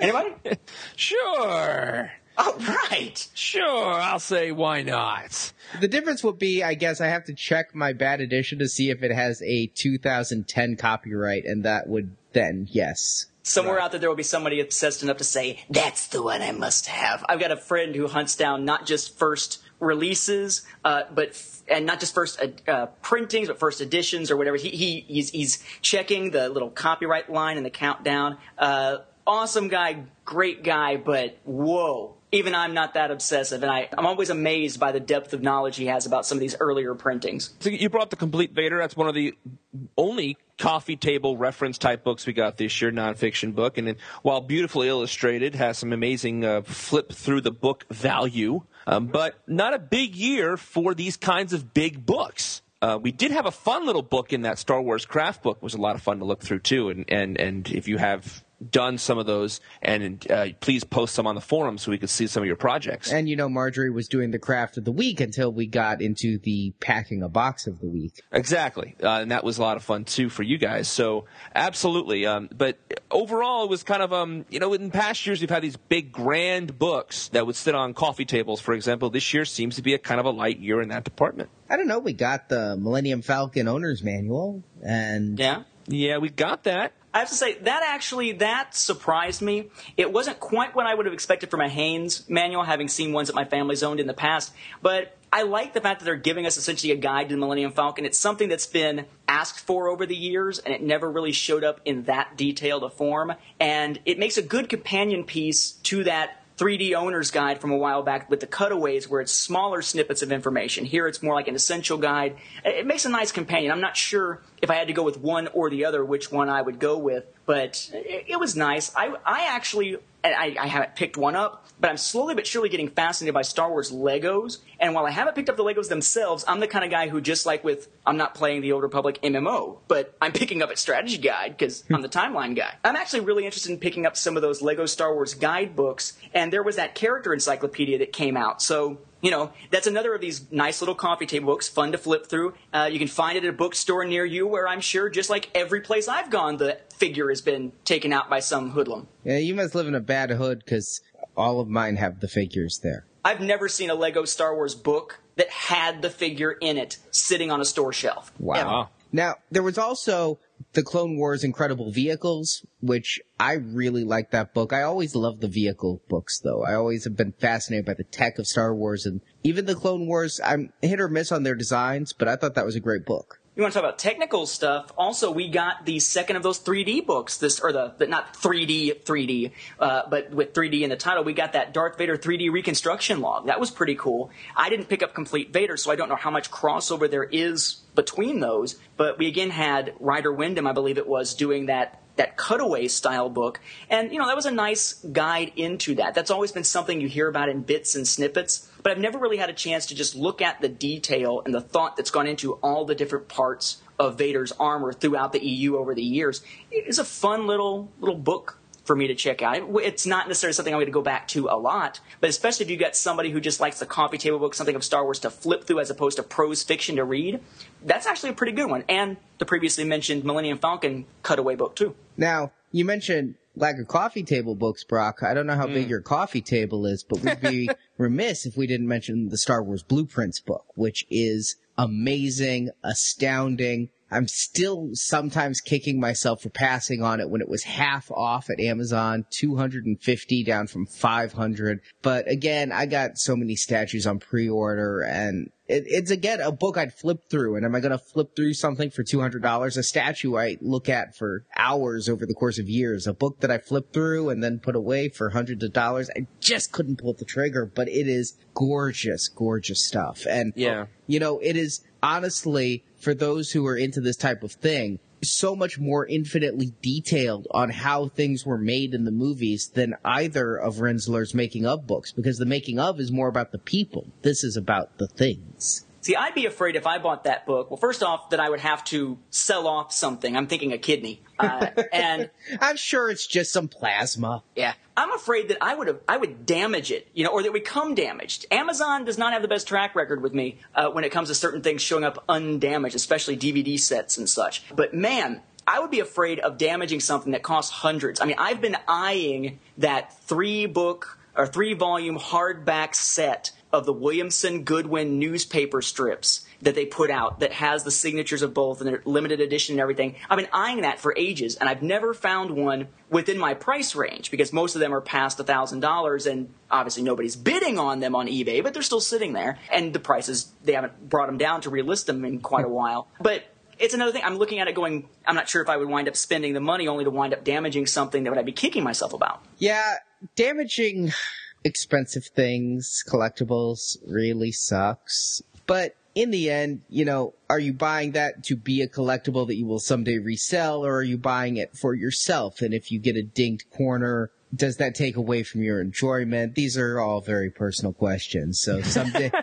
Anybody? Sure. Oh, right. Sure, I'll say why not. The difference would be, I guess, I have to check my bad edition to see if it has a 2010 copyright, and that would then, yes. Somewhere out there, there will be somebody obsessed enough to say, that's the one I must have. I've got a friend who hunts down not just first releases, uh, but f- and not just first uh, uh, printings, but first editions or whatever. He, he he's, he's checking the little copyright line and the countdown. Uh, awesome guy, great guy, but whoa. Even I'm not that obsessive, and I, I'm always amazed by the depth of knowledge he has about some of these earlier printings. So you brought the Complete Vader. That's one of the only coffee table reference type books we got this year, nonfiction book. And it, while beautifully illustrated, has some amazing uh, flip through the book value. Um, but not a big year for these kinds of big books. Uh, we did have a fun little book in that Star Wars craft book. It was a lot of fun to look through too. And and and if you have done some of those, and uh, please post some on the forum so we could see some of your projects. And you know, Marjorie was doing the craft of the week until we got into the packing a box of the week. Exactly, uh, and that was a lot of fun too for you guys. So absolutely. Um, but overall, it was kind of um, you know, in past years we've had these big grand books that would sit on coffee tables, for example. This year seems to be a kind of a light year in that department. I don't know. We got the Millennium Falcon owner's manual, and Yeah. Yeah, we got that. I have to say that actually that surprised me. It wasn't quite what I would have expected from a Haynes manual, having seen ones that my family's owned in the past. But I like the fact that they're giving us essentially a guide to the Millennium Falcon. It's something that's been asked for over the years, and it never really showed up in that detailed a form. And it makes a good companion piece to that 3D owner's guide from a while back with the cutaways where it's smaller snippets of information. Here it's more like an essential guide. It makes a nice companion. I'm not sure if I had to go with one or the other, which one I would go with, but it, it was nice. I, I actually, I, I haven't picked one up, but I'm slowly but surely getting fascinated by Star Wars Legos. And while I haven't picked up the Legos themselves, I'm the kind of guy who, just like with, I'm not playing the Old Republic MMO, but I'm picking up a strategy guide because hmm. I'm the timeline guy. I'm actually really interested in picking up some of those Lego Star Wars guidebooks, and there was that character encyclopedia that came out. So you know, that's another of these nice little coffee table books, fun to flip through. Uh, you can find it at a bookstore near you, where I'm sure, just like every place I've gone, the figure has been taken out by some hoodlum. yeah, you must live in a bad hood because all of mine have the figures there. I've never seen a Lego Star Wars book that had the figure in it sitting on a store shelf. Wow. Wow. Now, there was also the Clone Wars Incredible Vehicles, which I really like that book. I always love the vehicle books though. I always have been fascinated by the tech of Star Wars and even the Clone Wars, I'm hit or miss on their designs, but I thought that was a great book. You want to talk about technical stuff? Also, we got the second of those 3D books. This or the, the not 3D 3D, uh, but with 3D in the title. We got that Darth Vader 3D reconstruction log. That was pretty cool. I didn't pick up Complete Vader, so I don't know how much crossover there is between those. But we again had Ryder Windham, I believe it was, doing that that cutaway style book. And, you know, that was a nice guide into that. That's always been something you hear about in bits and snippets, but I've never really had a chance to just look at the detail and the thought that's gone into all the different parts of Vader's armor throughout the EU over the years. It is a fun little little book for me to check out. It's not necessarily something I'm going to go back to a lot, but especially if you've got somebody who just likes the coffee table book, something of Star Wars to flip through as opposed to prose fiction to read, that's actually a pretty good one. And the previously mentioned Millennium Falcon cutaway book, too. Now, you mentioned lack of coffee table books, Brock. I don't know how big mm. your coffee table is, but we'd be remiss if we didn't mention the Star Wars Blueprints book, which is amazing, astounding. I'm still sometimes kicking myself for passing on it when it was half off at Amazon, 250 down from 500. But again, I got so many statues on pre-order and it, it's again a book I'd flip through. And am I going to flip through something for $200? A statue I look at for hours over the course of years. A book that I flip through and then put away for hundreds of dollars. I just couldn't pull the trigger, but it is gorgeous, gorgeous stuff. And Yeah. you know, it is honestly for those who are into this type of thing, so much more infinitely detailed on how things were made in the movies than either of Rinzler's making of books because the making of is more about the people. This is about the things. See, I'd be afraid if I bought that book. Well, first off, that I would have to sell off something. I'm thinking a kidney, uh, and I'm sure it's just some plasma. yeah, I'm afraid that I would have I would damage it, you know, or that it would come damaged. Amazon does not have the best track record with me uh, when it comes to certain things showing up undamaged, especially DVD sets and such. But man. I would be afraid of damaging something that costs hundreds. I mean, I've been eyeing that three book or three volume hardback set of the Williamson Goodwin newspaper strips that they put out that has the signatures of both and their limited edition and everything. I've been eyeing that for ages and I've never found one within my price range because most of them are past a thousand dollars and obviously nobody's bidding on them on eBay, but they're still sitting there and the prices, they haven't brought them down to relist them in quite a hmm. while. But it's another thing. I'm looking at it going, I'm not sure if I would wind up spending the money only to wind up damaging something that would I be kicking myself about. Yeah, damaging expensive things, collectibles really sucks. But in the end, you know, are you buying that to be a collectible that you will someday resell or are you buying it for yourself? And if you get a dinged corner, does that take away from your enjoyment? These are all very personal questions. So someday,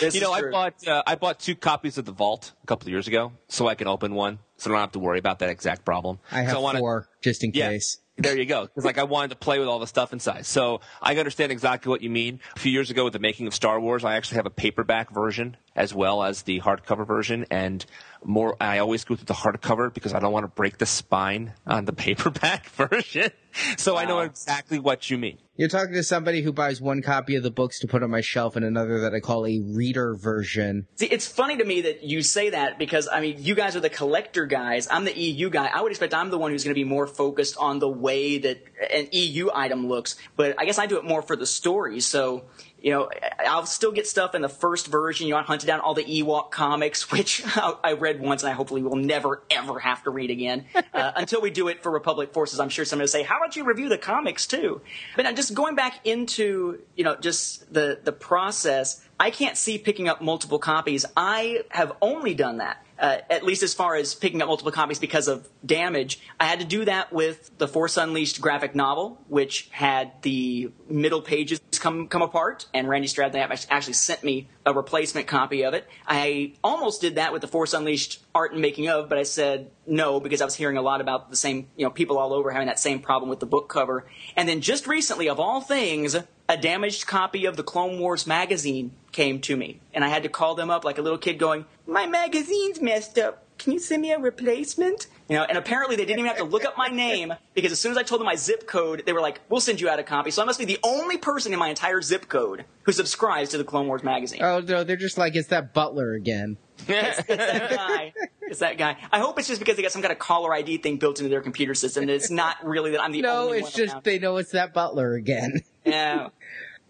This You know, I true. bought uh, I bought two copies of the Vault a couple of years ago, so I can open one, so I don't have to worry about that exact problem. I have so wanna- four just in Yeah. case. There you go. Because like I wanted to play with all the stuff inside. So I understand exactly what you mean. A few years ago with the making of Star Wars, I actually have a paperback version as well as the hardcover version. And more, I always go through the hardcover because I don't want to break the spine on the paperback version. so wow. I know exactly what you mean. You're talking to somebody who buys one copy of the books to put on my shelf and another that I call a reader version. See, it's funny to me that you say that because, I mean, you guys are the collector guys. I'm the EU guy. I would expect I'm the one who's going to be more focused on the way that an EU item looks, but I guess I do it more for the story. So, you know, I'll still get stuff in the first version. You know, I hunted down all the Ewok comics, which I read once and I hopefully will never, ever have to read again. Uh, until we do it for Republic Forces, I'm sure somebody will say, how about you review the comics too? But I'm just going back into, you know, just the, the process. I can't see picking up multiple copies. I have only done that uh, at least as far as picking up multiple copies because of damage. I had to do that with the Force Unleashed graphic novel, which had the middle pages come come apart, and Randy Stradley actually sent me a replacement copy of it. I almost did that with the Force Unleashed art and making of, but I said no because I was hearing a lot about the same, you know, people all over having that same problem with the book cover. And then just recently, of all things, a damaged copy of the Clone Wars magazine came to me, and I had to call them up like a little kid going, "My magazine's messed up. Can you send me a replacement?" You know, and apparently they didn't even have to look up my name because as soon as I told them my zip code, they were like, "We'll send you out a copy." So I must be the only person in my entire zip code who subscribes to the Clone Wars magazine. Oh no, they're just like it's that Butler again. it's, it's, that guy. It's that guy. I hope it's just because they got some kind of caller ID thing built into their computer system. It's not really that I'm the no, only one. No, it's just they know it's that Butler again. Yeah.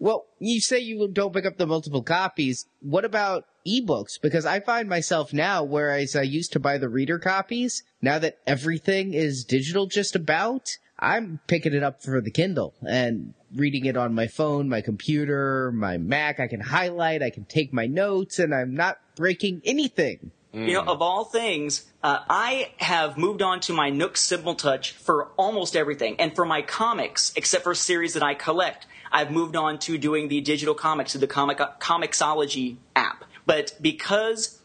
Well, you say you don't pick up the multiple copies. What about ebooks? Because I find myself now, whereas I used to buy the reader copies, now that everything is digital just about, I'm picking it up for the Kindle and reading it on my phone, my computer, my Mac. I can highlight, I can take my notes, and I'm not breaking anything. Mm. You know, of all things, uh, I have moved on to my Nook Simple Touch for almost everything, and for my comics, except for series that I collect. I've moved on to doing the digital comics through the comic Comixology app. But because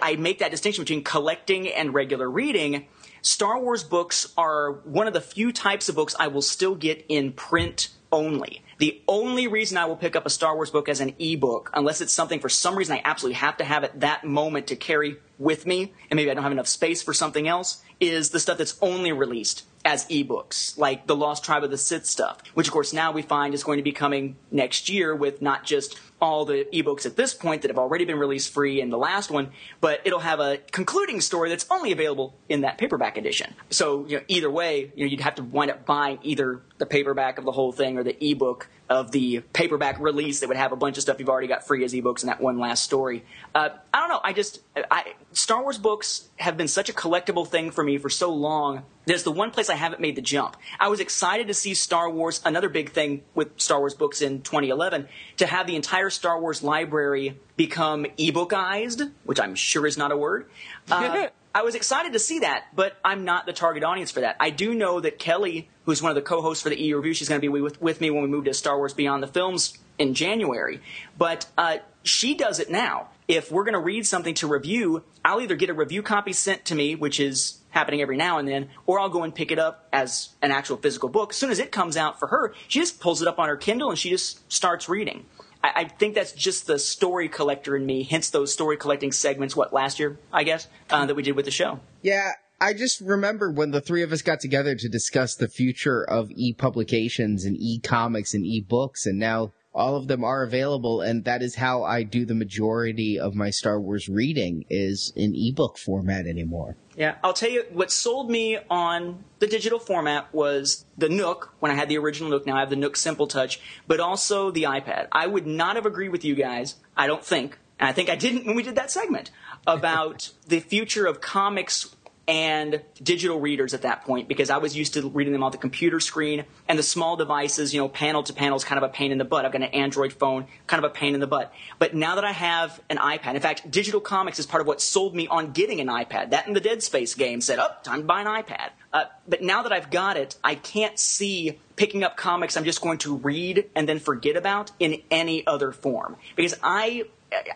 I make that distinction between collecting and regular reading, Star Wars books are one of the few types of books I will still get in print only. The only reason I will pick up a Star Wars book as an ebook, unless it's something for some reason I absolutely have to have at that moment to carry with me, and maybe I don't have enough space for something else, is the stuff that's only released as ebooks, like the Lost Tribe of the Sith stuff, which of course now we find is going to be coming next year with not just all the ebooks at this point that have already been released free in the last one, but it'll have a concluding story that's only available in that paperback edition. So, you know, either way, you know, you'd have to wind up buying either the paperback of the whole thing or the ebook of the paperback release that would have a bunch of stuff you've already got free as ebooks in that one last story. Uh, I don't know. I just I, Star Wars books have been such a collectible thing for me for so long. There's the one place I haven't made the jump. I was excited to see Star Wars, another big thing with Star Wars books in 2011, to have the entire Star Wars library become ebookized, which I'm sure is not a word. Uh, I was excited to see that, but I'm not the target audience for that. I do know that Kelly, who's one of the co-hosts for the EU review, she's going to be with, with me when we move to Star Wars Beyond the Films in January. But uh, she does it now. If we're going to read something to review, I'll either get a review copy sent to me, which is happening every now and then, or I'll go and pick it up as an actual physical book. As soon as it comes out for her, she just pulls it up on her Kindle and she just starts reading. I, I, think that's just the story collector in me. Hence those story collecting segments. What last year, I guess, uh, that we did with the show. Yeah, I just remember when the three of us got together to discuss the future of e-publications and e-comics and e-books, and now all of them are available and that is how I do the majority of my Star Wars reading is in ebook format anymore. Yeah, I'll tell you what sold me on the digital format was the Nook when I had the original Nook. Now I have the Nook Simple Touch, but also the iPad. I would not have agreed with you guys, I don't think, and I think I didn't when we did that segment about the future of comics and digital readers at that point because I was used to reading them on the computer screen and the small devices, you know, panel to panel is kind of a pain in the butt. I've got an Android phone, kind of a pain in the butt. But now that I have an iPad, in fact, digital comics is part of what sold me on getting an iPad. That and the Dead Space game said, oh, time to buy an iPad. Uh, but now that I've got it, I can't see picking up comics I'm just going to read and then forget about in any other form. Because I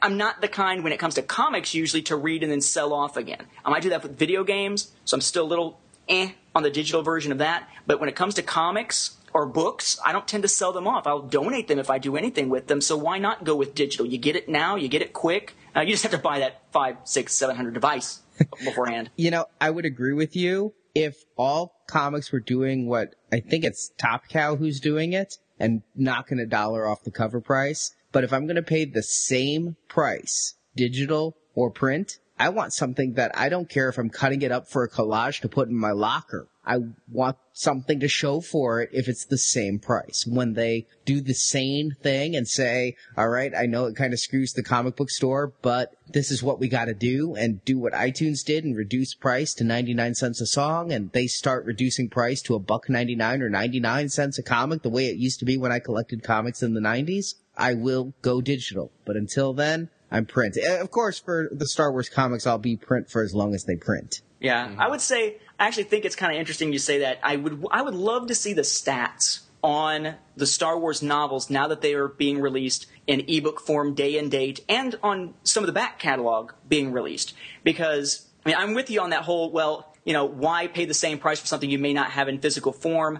I'm not the kind when it comes to comics usually to read and then sell off again. I might do that with video games, so I'm still a little eh on the digital version of that. But when it comes to comics or books, I don't tend to sell them off. I'll donate them if I do anything with them. So why not go with digital? You get it now, you get it quick. Uh, you just have to buy that five, six, seven hundred device beforehand. You know, I would agree with you if all comics were doing what I think it's Top Cow who's doing it and knocking a dollar off the cover price. But if I'm going to pay the same price, digital or print, I want something that I don't care if I'm cutting it up for a collage to put in my locker. I want something to show for it if it's the same price. When they do the same thing and say, all right, I know it kind of screws the comic book store, but this is what we got to do and do what iTunes did and reduce price to 99 cents a song and they start reducing price to a buck 99 or 99 cents a comic the way it used to be when I collected comics in the 90s. I will go digital. But until then, I'm print. Uh, Of course, for the Star Wars comics, I'll be print for as long as they print. Yeah, I would say I actually think it's kind of interesting you say that. I would I would love to see the stats on the Star Wars novels now that they are being released in ebook form, day and date, and on some of the back catalog being released. Because I mean, I'm with you on that whole. Well, you know, why pay the same price for something you may not have in physical form?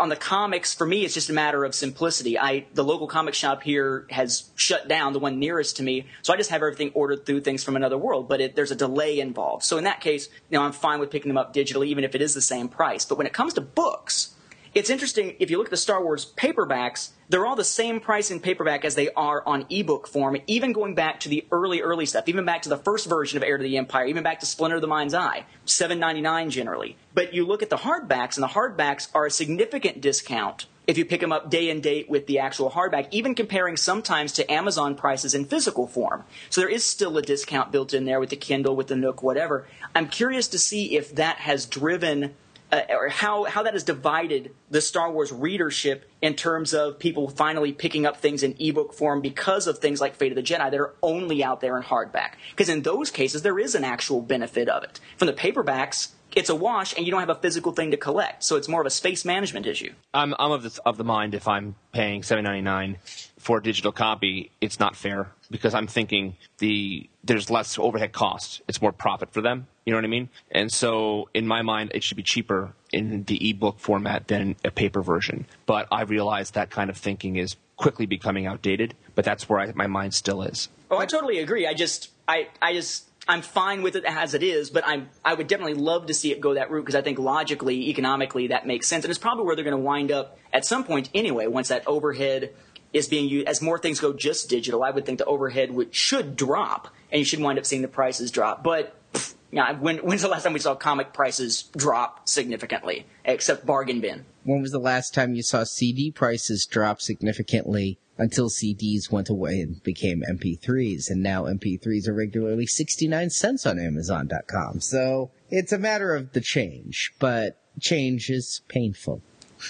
On the comics, for me, it's just a matter of simplicity. I the local comic shop here has shut down, the one nearest to me, so I just have everything ordered through things from another world. But it, there's a delay involved, so in that case, you know, I'm fine with picking them up digitally, even if it is the same price. But when it comes to books, it's interesting if you look at the Star Wars paperbacks, they're all the same price in paperback as they are on ebook form, even going back to the early, early stuff, even back to the first version of Heir to the Empire, even back to Splinter of the Mind's Eye, seven ninety nine generally. But you look at the hardbacks, and the hardbacks are a significant discount if you pick them up day and date with the actual hardback, even comparing sometimes to Amazon prices in physical form. So there is still a discount built in there with the Kindle, with the Nook, whatever. I'm curious to see if that has driven uh, or how, how that has divided the Star Wars readership in terms of people finally picking up things in ebook form because of things like Fate of the Jedi that are only out there in hardback. Because in those cases, there is an actual benefit of it. From the paperbacks, it's a wash and you don't have a physical thing to collect. So it's more of a space management issue. I'm I'm of the of the mind if I'm paying seven ninety nine for a digital copy, it's not fair because I'm thinking the there's less overhead costs. It's more profit for them. You know what I mean? And so in my mind, it should be cheaper in the ebook format than a paper version. But I realize that kind of thinking is quickly becoming outdated. But that's where I, my mind still is. Oh, I totally agree. I just, I, I just, I'm fine with it as it is, but I'm, I would definitely love to see it go that route because I think logically, economically, that makes sense, and it's probably where they're going to wind up at some point anyway. Once that overhead is being used, as more things go just digital, I would think the overhead would should drop, and you should wind up seeing the prices drop. But pff, when, when's the last time we saw comic prices drop significantly, except bargain bin? When was the last time you saw CD prices drop significantly until CDs went away and became MP3s? And now MP3s are regularly 69 cents on Amazon.com. So it's a matter of the change, but change is painful.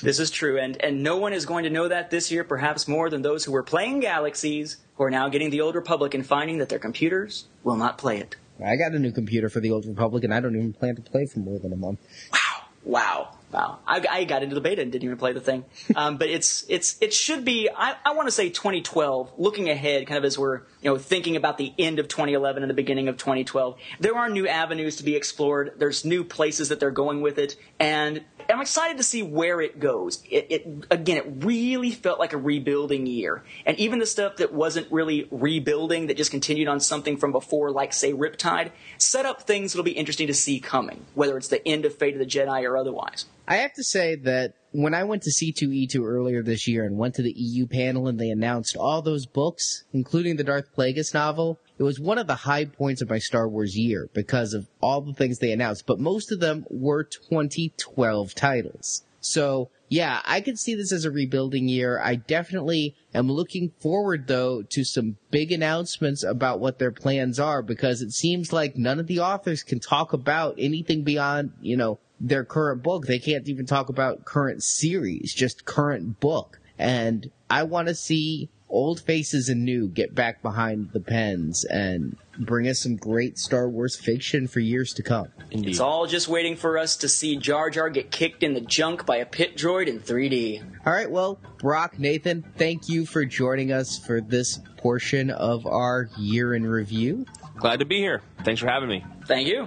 This is true, and, and no one is going to know that this year, perhaps more than those who were playing Galaxies, who are now getting the Old Republic and finding that their computers will not play it. I got a new computer for the Old Republic and I don't even plan to play for more than a month. Wow, wow! I, I got into the beta and didn't even play the thing. Um, but it's it's it should be. I, I want to say 2012. Looking ahead, kind of as we're you know thinking about the end of 2011 and the beginning of 2012, there are new avenues to be explored. There's new places that they're going with it, and I'm excited to see where it goes. It, it again, it really felt like a rebuilding year, and even the stuff that wasn't really rebuilding, that just continued on something from before, like say Riptide, set up things that'll be interesting to see coming, whether it's the end of Fate of the Jedi or otherwise. I have to say that when I went to C2E2 earlier this year and went to the EU panel and they announced all those books, including the Darth Plagueis novel, it was one of the high points of my Star Wars year because of all the things they announced, but most of them were 2012 titles. So, yeah, I could see this as a rebuilding year. I definitely am looking forward though to some big announcements about what their plans are because it seems like none of the authors can talk about anything beyond, you know, their current book. They can't even talk about current series, just current book. And I want to see old faces and new get back behind the pens and bring us some great Star Wars fiction for years to come. Indeed. It's all just waiting for us to see Jar Jar get kicked in the junk by a pit droid in 3D. All right, well, Brock, Nathan, thank you for joining us for this portion of our year in review. Glad to be here. Thanks for having me. Thank you.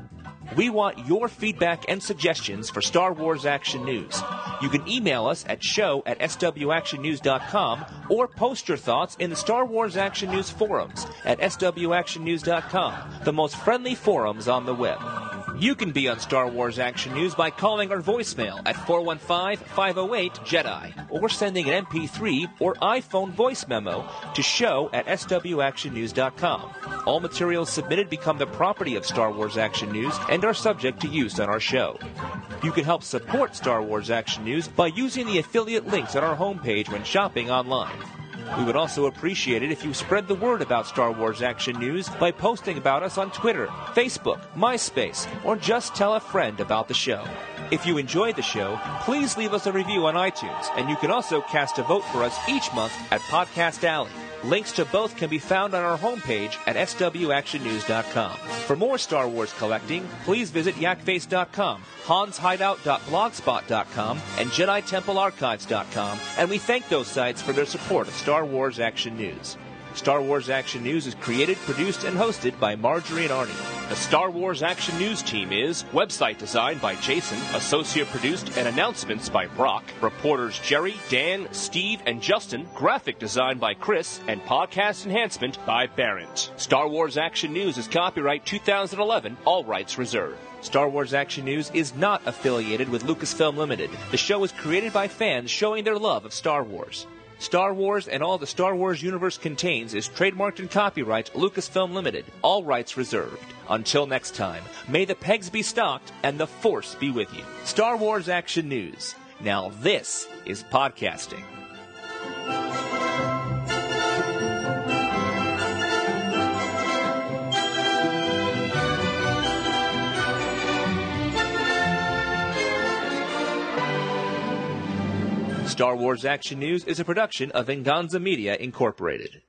We want your feedback and suggestions for Star Wars Action News. You can email us at show at swactionnews.com or post your thoughts in the Star Wars Action News forums at swactionnews.com, the most friendly forums on the web. You can be on Star Wars Action News by calling our voicemail at 415-508-JEDI or sending an MP3 or iPhone voice memo to show at swactionnews.com. All materials submitted become the property of Star Wars Action News and are subject to use on our show. You can help support Star Wars Action News by using the affiliate links on our homepage when shopping online. We would also appreciate it if you spread the word about Star Wars Action News by posting about us on Twitter, Facebook, MySpace, or just tell a friend about the show. If you enjoyed the show, please leave us a review on iTunes, and you can also cast a vote for us each month at Podcast Alley. Links to both can be found on our homepage at swactionnews.com. For more Star Wars collecting, please visit yakface.com, hanshideout.blogspot.com, and JediTempleArchives.com, and we thank those sites for their support of Star Wars Action News. Star Wars Action News is created, produced, and hosted by Marjorie and Arnie. The Star Wars Action News team is website designed by Jason, associate produced and announcements by Brock, reporters Jerry, Dan, Steve, and Justin, graphic design by Chris, and podcast enhancement by Barrett. Star Wars Action News is copyright 2011, all rights reserved. Star Wars Action News is not affiliated with Lucasfilm Limited. The show is created by fans showing their love of Star Wars. Star Wars and all the Star Wars universe contains is trademarked and copyright Lucasfilm Limited, all rights reserved. Until next time, may the pegs be stocked and the Force be with you. Star Wars Action News. Now this is podcasting. Star Wars Action News is a production of Venganza Media Incorporated.